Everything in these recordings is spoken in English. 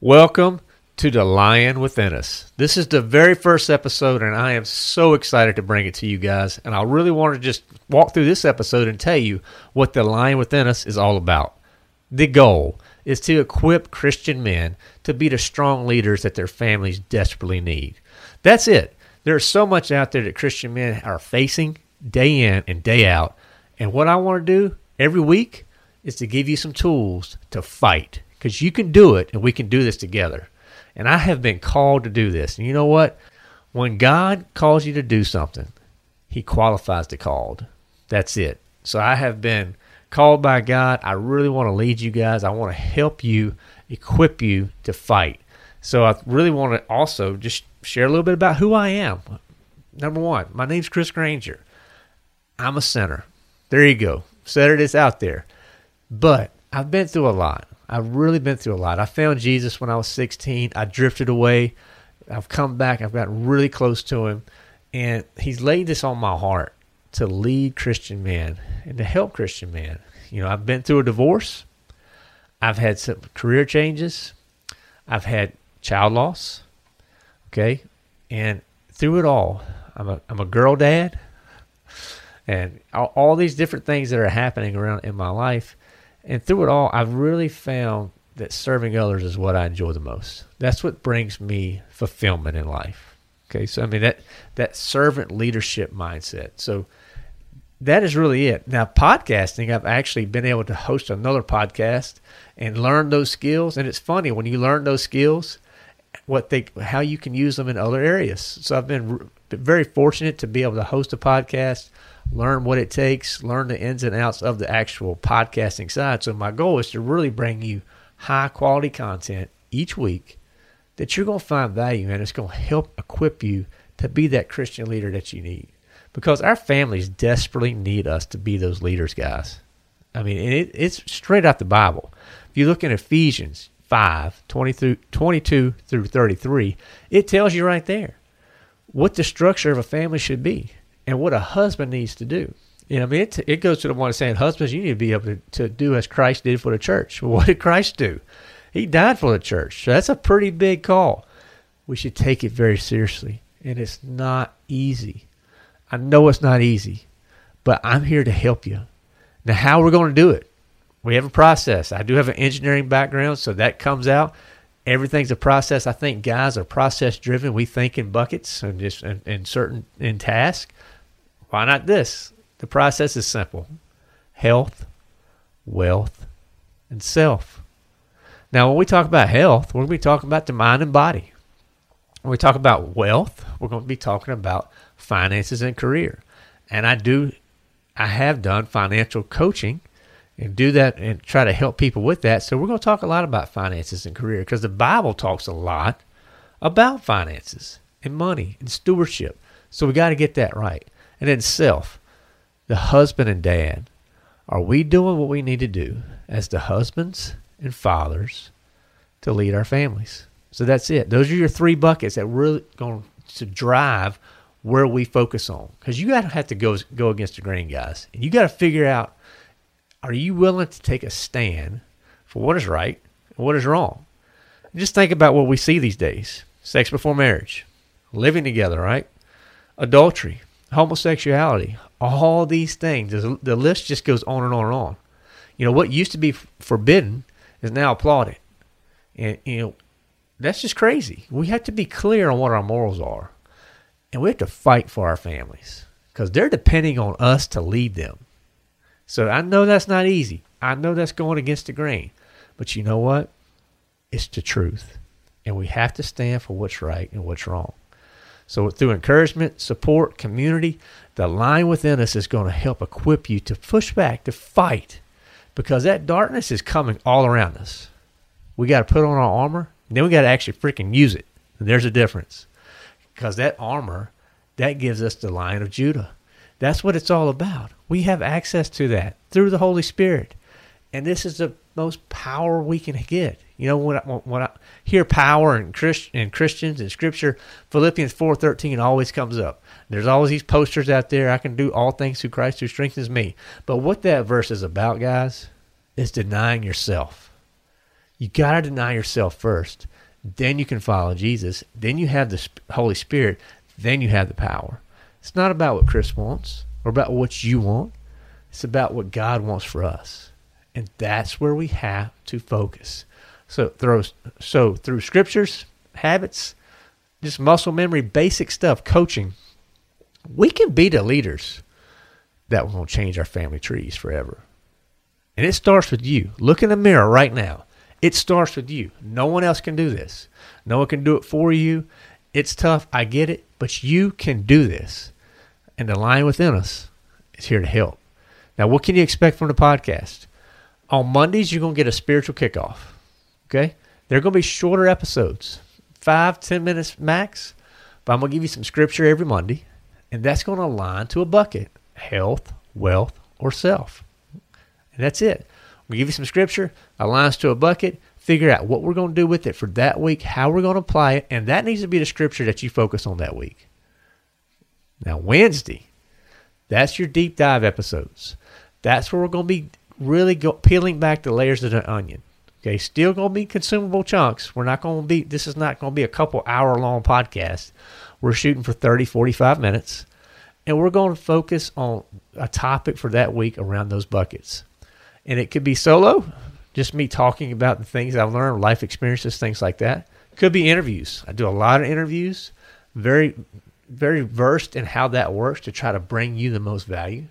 Welcome to The Lion Within Us. This is the very first episode, and I am so excited to bring it to you guys. And I really want to just walk through this episode and tell you what The Lion Within Us is all about. The goal is to equip Christian men to be the strong leaders that their families desperately need. That's it. There's so much out there that Christian men are facing day in and day out. And what I want to do every week is to give you some tools to fight because you can do it and we can do this together. And I have been called to do this. And you know what? When God calls you to do something, He qualifies the called. That's it. So I have been called by God. I really want to lead you guys. I want to help you, equip you to fight. So I really want to also just share a little bit about who I am. Number one, my name's Chris Grainger. I'm a sinner. There you go. Said it is out there. But I've been through a lot. I've really been through a lot. I found Jesus when I was 16. I drifted away. I've come back. I've gotten really close to him. And he's laid this on my heart to lead Christian men and to help Christian men. You know, I've been through a divorce. I've had some career changes. I've had child loss. Okay. And through it all, I'm a, I'm a girl dad and all, all these different things that are happening around in my life. And through it all, I've really found that serving others is what I enjoy the most. That's what brings me fulfillment in life. Okay, so I mean that that servant leadership mindset. So that is really it. Now, podcasting, I've actually been able to host another podcast and learn those skills. And it's funny when you learn those skills, what they how you can use them in other areas. So I've been very fortunate to be able to host a podcast, learn what it takes, learn the ins and outs of the actual podcasting side. So my goal is to really bring you high quality content each week that you're going to find value in. It's going to help equip you to be that Christian leader that you need. Because our families desperately need us to be those leaders, guys. I mean, it, it's straight out the Bible. If you look in Ephesians 5, 20 through, 22 through 33, it tells you right there what the structure of a family should be and what a husband needs to do. You know, I mean, it, it goes to the one saying, husbands, you need to be able to, to do as Christ did for the church. Well, what did Christ do? He died for the church. So that's a pretty big call. We should take it very seriously. And it's not easy. I know it's not easy, but I'm here to help you. Now, how we're going to do it? We have a process. I do have an engineering background, so that comes out everything's a process. I think guys are process driven. We think in buckets and just in, in certain in tasks. Why not this? The process is simple: health, wealth, and self. Now, when we talk about health, we're going to be talking about the mind and body. When we talk about wealth, we're going to be talking about finances and career. And I do, I have done financial coaching and do that and try to help people with that. So we're going to talk a lot about finances and career because the Bible talks a lot about finances and money and stewardship. So we got to get that right. And then self, the husband and dad. Are we doing what we need to do as the husbands and fathers to lead our families? So that's it. Those are your three buckets that we're going to drive where we focus on. Because you got to have to go go against the grain, guys. And you got to figure out are you willing to take a stand for what is right and what is wrong? Just think about what we see these days sex before marriage, living together, right? Adultery, homosexuality, all these things. The list just goes on and on and on. You know, what used to be forbidden is now applauded. And, you know, that's just crazy. We have to be clear on what our morals are. And we have to fight for our families because they're depending on us to lead them. So I know that's not easy. I know that's going against the grain. But you know what? It's the truth. And we have to stand for what's right and what's wrong. So through encouragement, support, community, the lion within us is going to help equip you to push back, to fight, because that darkness is coming all around us. We got to put on our armor, and then we got to actually freaking use it. And there's a difference, because that armor that gives us the Lion of Judah. That's what it's all about. We have access to that through the Holy Spirit, and this is the most power we can get. You know, when I, when I hear power and Christ, and Christians and Scripture, Philippians four thirteen always comes up. There's always these posters out there. I can do all things through Christ who strengthens me. But what that verse is about, guys, is denying yourself. You got to deny yourself first. Then you can follow Jesus. Then you have the Holy Spirit. Then you have the power. It's not about what Chris wants or about what you want. It's about what God wants for us. And that's where we have to focus. So through, so through scriptures, habits, just muscle memory, basic stuff, coaching, we can be the leaders that will change our family trees forever. And it starts with you. Look in the mirror right now. It starts with you. No one else can do this. No one can do it for you. It's tough. I get it. But you can do this. And the lion within us is here to help. Now, what can you expect from the podcast? On Mondays, you're going to get a spiritual kickoff. Okay? They're going to be shorter episodes, five, ten minutes max. But I'm going to give you some scripture every Monday, and that's going to align to a bucket health, wealth, or self. And that's it. We give you some scripture, aligns to a bucket, figure out what we're going to do with it for that week, how we're going to apply it, and that needs to be the scripture that you focus on that week. Now, Wednesday, that's your deep dive episodes. That's where we're going to be really go, peeling back the layers of the onion. Okay, still going to be consumable chunks. We're not going to be, this is not going to be a couple hour long podcast. We're shooting for 30, 45 minutes. And we're going to focus on a topic for that week around those buckets. And it could be solo, just me talking about the things I've learned, life experiences, things like that. Could be interviews. I do a lot of interviews, very, very versed in how that works to try to bring you the most value.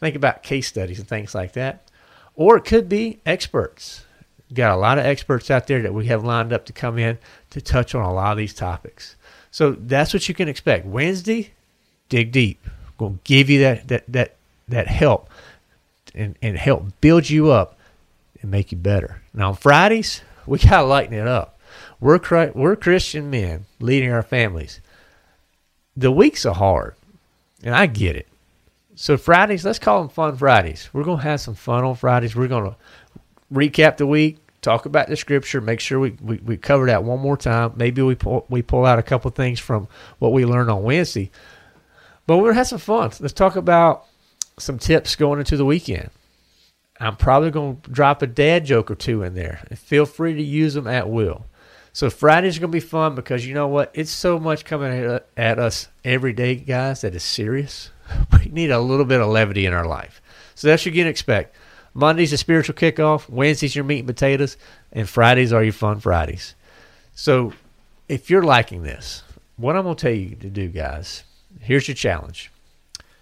Think about case studies and things like that. Or it could be experts. Got a lot of experts out there that we have lined up to come in to touch on a lot of these topics. So that's what you can expect. Wednesday, dig deep. Going to give you that that that that help and, and help build you up and make you better. Now on Fridays, we got to lighten it up. We're we're Christian men leading our families. The weeks are hard, and I get it. So Fridays, let's call them fun Fridays. We're gonna have some fun on Fridays. We're gonna recap the week, talk about the scripture, make sure we, we, we cover that one more time. Maybe we pull we pull out a couple things from what we learned on Wednesday. But we're gonna have some fun. Let's talk about some tips going into the weekend. I'm probably gonna drop a dad joke or two in there. Feel free to use them at will. So Friday's gonna be fun because you know what? It's so much coming at us every day, guys, that is serious we need a little bit of levity in our life. So that's what you can expect. Monday's a spiritual kickoff. Wednesday's your meat and potatoes, and Fridays are your fun Fridays. So if you're liking this, what I'm going to tell you to do, guys, here's your challenge: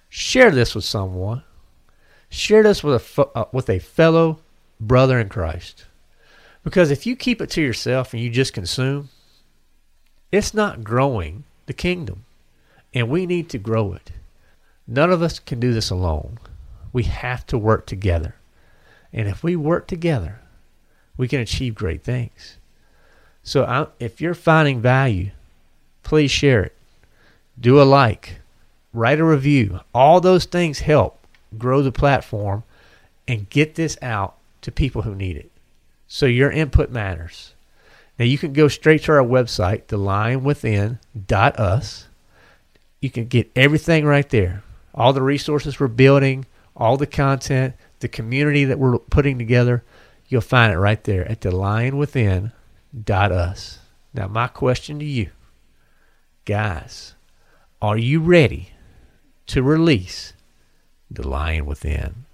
share this with someone. Share this with a uh, with a fellow brother in Christ. Because if you keep it to yourself and you just consume, it's not growing the kingdom, and we need to grow it. None of us can do this alone. We have to work together. And if we work together, we can achieve great things. So I, if you're finding value, please share it. Do a like, write a review. All those things help grow the platform and get this out to people who need it. So your input matters. Now you can go straight to our website, thelionwithin.us. You can get everything right there all the resources we're building, all the content, the community that we're putting together, you'll find it right there at thelionwithin.us. Now, my question to you, guys, are you ready to release the lion within?